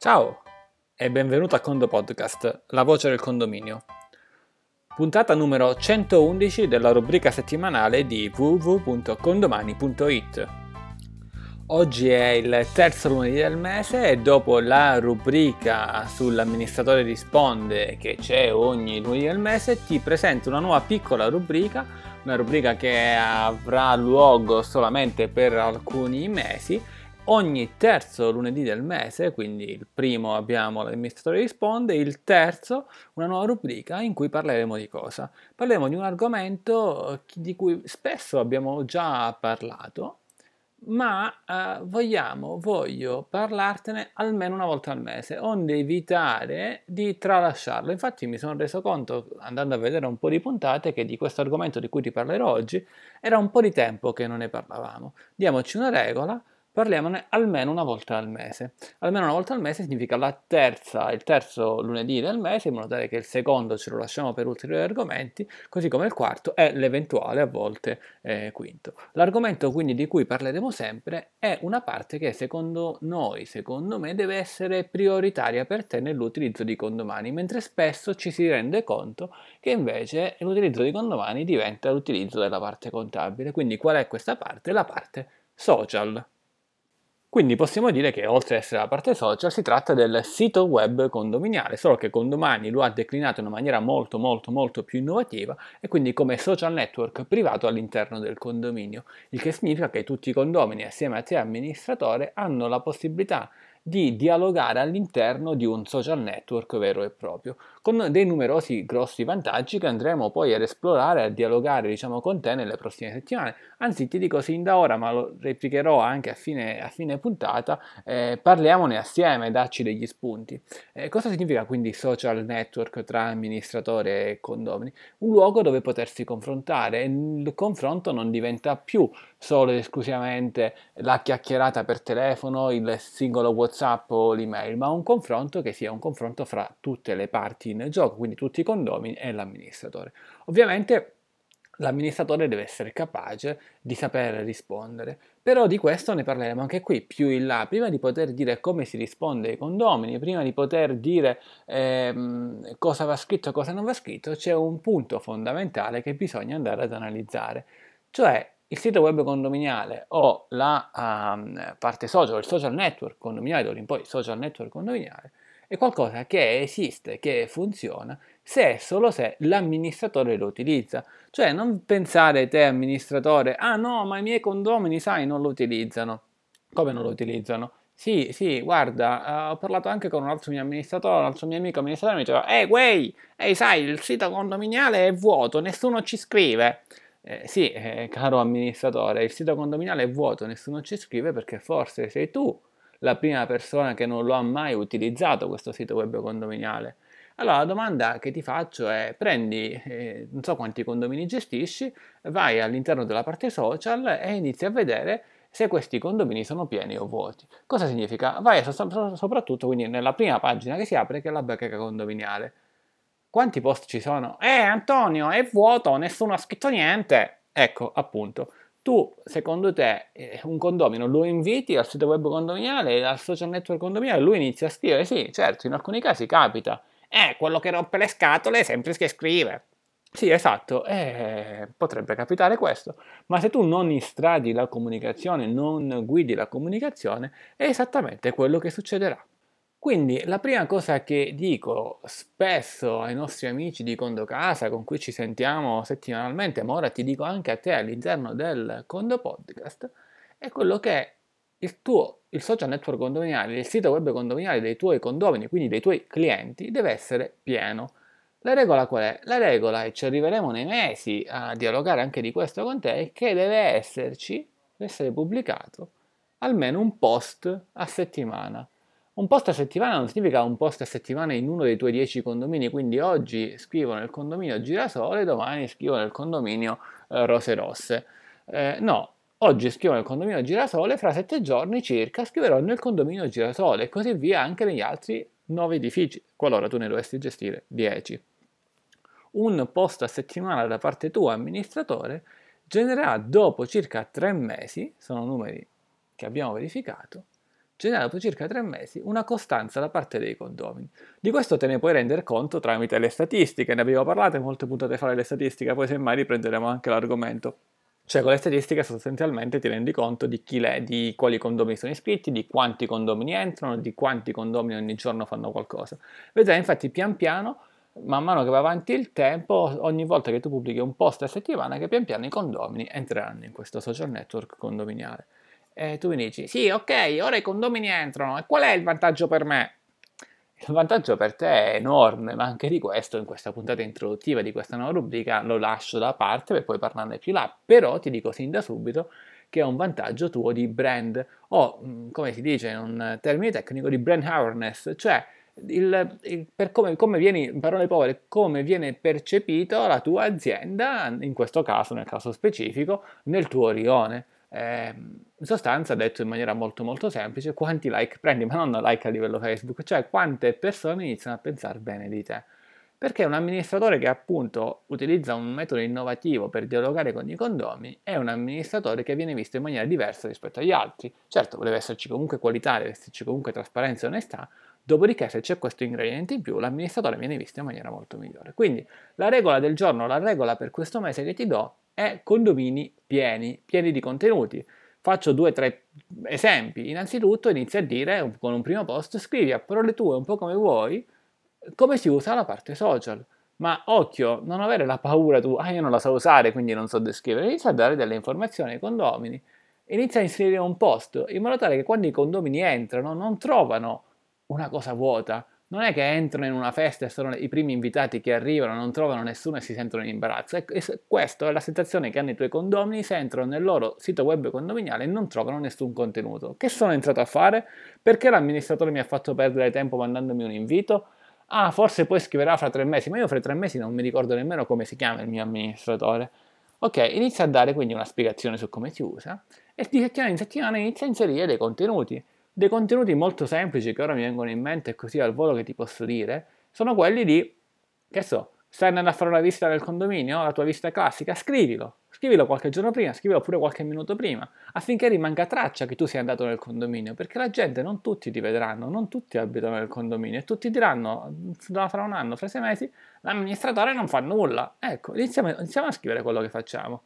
Ciao e benvenuto a Condo Podcast, la voce del condominio. Puntata numero 111 della rubrica settimanale di www.condomani.it. Oggi è il terzo lunedì del mese e dopo la rubrica sull'amministratore risponde che c'è ogni lunedì del mese ti presento una nuova piccola rubrica, una rubrica che avrà luogo solamente per alcuni mesi ogni terzo lunedì del mese, quindi il primo abbiamo l'amministratore risponde, il terzo una nuova rubrica in cui parleremo di cosa? Parleremo di un argomento eh, di cui spesso abbiamo già parlato, ma eh, vogliamo, voglio parlartene almeno una volta al mese, onde evitare di tralasciarlo. Infatti mi sono reso conto, andando a vedere un po' di puntate, che di questo argomento di cui ti parlerò oggi era un po' di tempo che non ne parlavamo. Diamoci una regola parliamone almeno una volta al mese. Almeno una volta al mese significa la terza, il terzo lunedì del mese, in modo tale che il secondo ce lo lasciamo per ulteriori argomenti, così come il quarto e l'eventuale a volte eh, quinto. L'argomento quindi di cui parleremo sempre è una parte che secondo noi, secondo me, deve essere prioritaria per te nell'utilizzo di condomani, mentre spesso ci si rende conto che invece l'utilizzo di condomani diventa l'utilizzo della parte contabile. Quindi qual è questa parte? La parte social. Quindi possiamo dire che oltre ad essere la parte social si tratta del sito web condominiale, solo che Condomani lo ha declinato in una maniera molto molto molto più innovativa e quindi come social network privato all'interno del condominio, il che significa che tutti i condomini assieme a te amministratore hanno la possibilità di dialogare all'interno di un social network vero e proprio, con dei numerosi grossi vantaggi che andremo poi ad esplorare, a dialogare diciamo con te nelle prossime settimane. Anzi ti dico sin da ora, ma lo replicherò anche a fine, a fine puntata, eh, parliamone assieme, dacci degli spunti. Eh, cosa significa quindi social network tra amministratore e condomini? Un luogo dove potersi confrontare e il confronto non diventa più solo ed esclusivamente la chiacchierata per telefono, il singolo WhatsApp o l'email, ma un confronto che sia un confronto fra tutte le parti nel gioco, quindi tutti i condomini e l'amministratore. Ovviamente l'amministratore deve essere capace di saper rispondere, però di questo ne parleremo anche qui più in là. Prima di poter dire come si risponde ai condomini, prima di poter dire ehm, cosa va scritto e cosa non va scritto, c'è un punto fondamentale che bisogna andare ad analizzare, cioè il sito web condominiale o la um, parte social, il social network condominiale, d'ora in poi social network condominiale, è qualcosa che esiste, che funziona, se e solo se l'amministratore lo utilizza. Cioè non pensare te amministratore, ah no, ma i miei condomini, sai, non lo utilizzano. Come non lo utilizzano? Sì, sì, guarda, uh, ho parlato anche con un altro mio amministratore, un altro mio amico amministratore mi diceva, ehi, wey, ehi, sai, il sito condominiale è vuoto, nessuno ci scrive. Eh, sì, eh, caro amministratore, il sito condominiale è vuoto, nessuno ci scrive perché forse sei tu la prima persona che non lo ha mai utilizzato questo sito web condominiale. Allora la domanda che ti faccio è prendi, eh, non so quanti condomini gestisci, vai all'interno della parte social e inizi a vedere se questi condomini sono pieni o vuoti. Cosa significa? Vai so- soprattutto quindi nella prima pagina che si apre che è la bacheca condominiale. Quanti post ci sono? Eh Antonio, è vuoto, nessuno ha scritto niente. Ecco, appunto, tu, secondo te, eh, un condomino lo inviti al sito web condominiale, al social network condominiale, lui inizia a scrivere? Sì, certo, in alcuni casi capita. Eh, quello che rompe le scatole è sempre che scrive. Sì, esatto, eh, potrebbe capitare questo, ma se tu non istradi la comunicazione, non guidi la comunicazione, è esattamente quello che succederà. Quindi la prima cosa che dico spesso ai nostri amici di Condo Casa con cui ci sentiamo settimanalmente, ma ora ti dico anche a te all'interno del Condo Podcast, è quello che il tuo il social network condominiale, il sito web condominiale dei tuoi condomini, quindi dei tuoi clienti, deve essere pieno. La regola qual è? La regola, e ci arriveremo nei mesi a dialogare anche di questo con te, è che deve esserci, deve essere pubblicato almeno un post a settimana. Un post a settimana non significa un post a settimana in uno dei tuoi 10 condomini, quindi oggi scrivo nel condominio Girasole, domani scrivo nel condominio eh, Rose Rosse. Eh, no, oggi scrivo nel condominio Girasole, fra 7 giorni circa scriverò nel condominio Girasole e così via anche negli altri 9 edifici, qualora tu ne dovessi gestire 10. Un post a settimana da parte tua, amministratore, genererà dopo circa 3 mesi, sono numeri che abbiamo verificato, genera dopo circa tre mesi una costanza da parte dei condomini. Di questo te ne puoi rendere conto tramite le statistiche, ne abbiamo parlato in molte puntate fa le statistiche, poi semmai riprenderemo anche l'argomento. Cioè con le statistiche sostanzialmente ti rendi conto di, le, di, quali condomini sono iscritti, di quanti condomini entrano, di quanti condomini ogni giorno fanno qualcosa. Vedrai infatti pian piano, man mano che va avanti il tempo, ogni volta che tu pubblichi un post a settimana, che pian piano i condomini entreranno in questo social network condominiale. E tu mi dici, sì, ok, ora i condomini entrano, e qual è il vantaggio per me? Il vantaggio per te è enorme, ma anche di questo in questa puntata introduttiva di questa nuova rubrica lo lascio da parte per poi parlarne più là, però ti dico sin da subito che è un vantaggio tuo di brand o mm, come si dice in un termine tecnico di brand awareness, cioè il, il, per come, come viene, in parole povere, come viene percepito la tua azienda, in questo caso, nel caso specifico, nel tuo rione. Eh, in sostanza, detto in maniera molto molto semplice, quanti like prendi, ma non like a livello Facebook, cioè quante persone iniziano a pensare bene di te. Perché un amministratore che appunto utilizza un metodo innovativo per dialogare con i condomi è un amministratore che viene visto in maniera diversa rispetto agli altri. Certo, deve esserci comunque qualità, deve esserci comunque trasparenza e onestà, dopodiché se c'è questo ingrediente in più, l'amministratore viene visto in maniera molto migliore. Quindi la regola del giorno, la regola per questo mese che ti do è condomini pieni, pieni di contenuti. Faccio due o tre esempi. Innanzitutto inizia a dire con un primo post, scrivi a parole tue un po' come vuoi, come si usa la parte social. Ma occhio, non avere la paura tu, ah io non la so usare quindi non so descrivere, inizia a dare delle informazioni ai condomini, inizia a inserire un post in modo tale che quando i condomini entrano non trovano una cosa vuota, non è che entrano in una festa e sono i primi invitati che arrivano, non trovano nessuno e si sentono in imbarazzo. E questa è la sensazione che hanno i tuoi condomini se entrano nel loro sito web condominiale e non trovano nessun contenuto. Che sono entrato a fare? Perché l'amministratore mi ha fatto perdere tempo mandandomi un invito? Ah, forse poi scriverà fra tre mesi, ma io fra tre mesi non mi ricordo nemmeno come si chiama il mio amministratore. Ok, inizia a dare quindi una spiegazione su come si usa e di settimana in settimana inizia a inserire dei contenuti. Dei contenuti molto semplici che ora mi vengono in mente così al volo che ti posso dire, sono quelli di, che so, stai andando a fare una visita nel condominio, la tua visita classica, scrivilo, scrivilo qualche giorno prima, scrivilo pure qualche minuto prima, affinché rimanga traccia che tu sia andato nel condominio, perché la gente non tutti ti vedranno, non tutti abitano nel condominio e tutti diranno, fra un anno, fra sei mesi, l'amministratore non fa nulla. Ecco, iniziamo, iniziamo a scrivere quello che facciamo.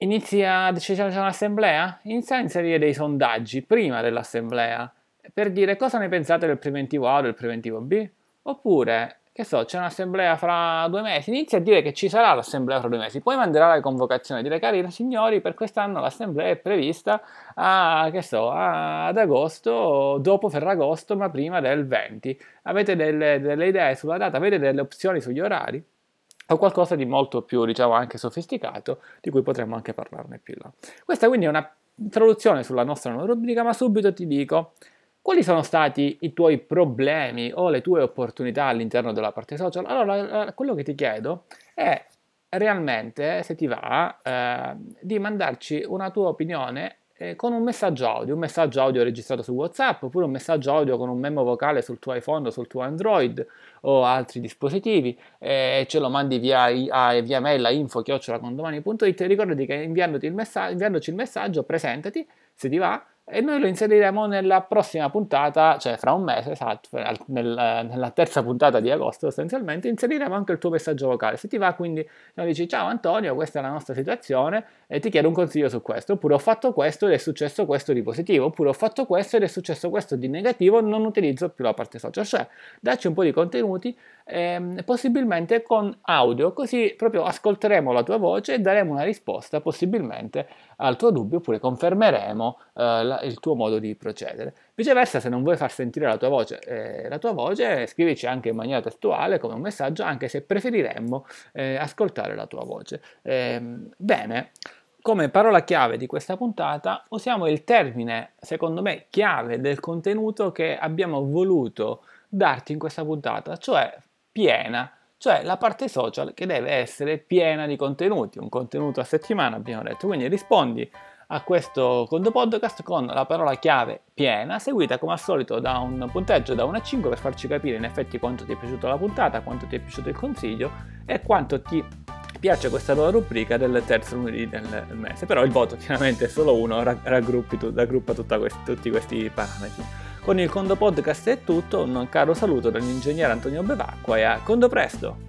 Inizia decidere un'assemblea? Inizia a inserire dei sondaggi prima dell'assemblea per dire cosa ne pensate del preventivo A o del preventivo B. Oppure, che so, c'è un'assemblea fra due mesi, inizia a dire che ci sarà l'assemblea fra due mesi, poi manderà la convocazione, dire cari signori, per quest'anno l'assemblea è prevista a, che so, ad agosto, dopo Ferragosto, ma prima del 20. Avete delle, delle idee sulla data? Avete delle opzioni sugli orari? O qualcosa di molto più, diciamo, anche sofisticato, di cui potremmo anche parlarne più là. Questa quindi è una introduzione sulla nostra nuova rubrica, ma subito ti dico quali sono stati i tuoi problemi o le tue opportunità all'interno della parte social. Allora, quello che ti chiedo è realmente, se ti va, eh, di mandarci una tua opinione eh, con un messaggio audio, un messaggio audio registrato su WhatsApp, oppure un messaggio audio con un memo vocale sul tuo iPhone o sul tuo Android o altri dispositivi, e ce lo mandi via, a, via mail a info-condomani.it. Ricordati che inviandoti il messa- inviandoci il messaggio, presentati se ti va e noi lo inseriremo nella prossima puntata, cioè fra un mese, esatto, nel, nella terza puntata di agosto sostanzialmente, inseriremo anche il tuo messaggio vocale. Se ti va quindi dici ciao Antonio, questa è la nostra situazione e ti chiedo un consiglio su questo, oppure ho fatto questo ed è successo questo di positivo, oppure ho fatto questo ed è successo questo di negativo, non utilizzo più la parte social, cioè dacci un po' di contenuti ehm, possibilmente con audio, così proprio ascolteremo la tua voce e daremo una risposta possibilmente al tuo dubbio oppure confermeremo eh, la, il tuo modo di procedere. Viceversa, se non vuoi far sentire la tua voce, eh, la tua voce scrivici anche in maniera testuale come un messaggio, anche se preferiremmo eh, ascoltare la tua voce. Ehm, bene. Come parola chiave di questa puntata usiamo il termine, secondo me, chiave del contenuto che abbiamo voluto darti in questa puntata, cioè piena, cioè la parte social che deve essere piena di contenuti, un contenuto a settimana abbiamo detto, quindi rispondi a questo conto podcast con la parola chiave piena, seguita come al solito da un punteggio da 1 a 5 per farci capire in effetti quanto ti è piaciuta la puntata, quanto ti è piaciuto il consiglio e quanto ti piace questa nuova rubrica del terzo lunedì del mese, però il voto chiaramente è solo uno, raggruppa questi, tutti questi parametri. Con il Condo Podcast è tutto, un caro saluto dall'ingegnere Antonio Bevacqua e a Condo Presto!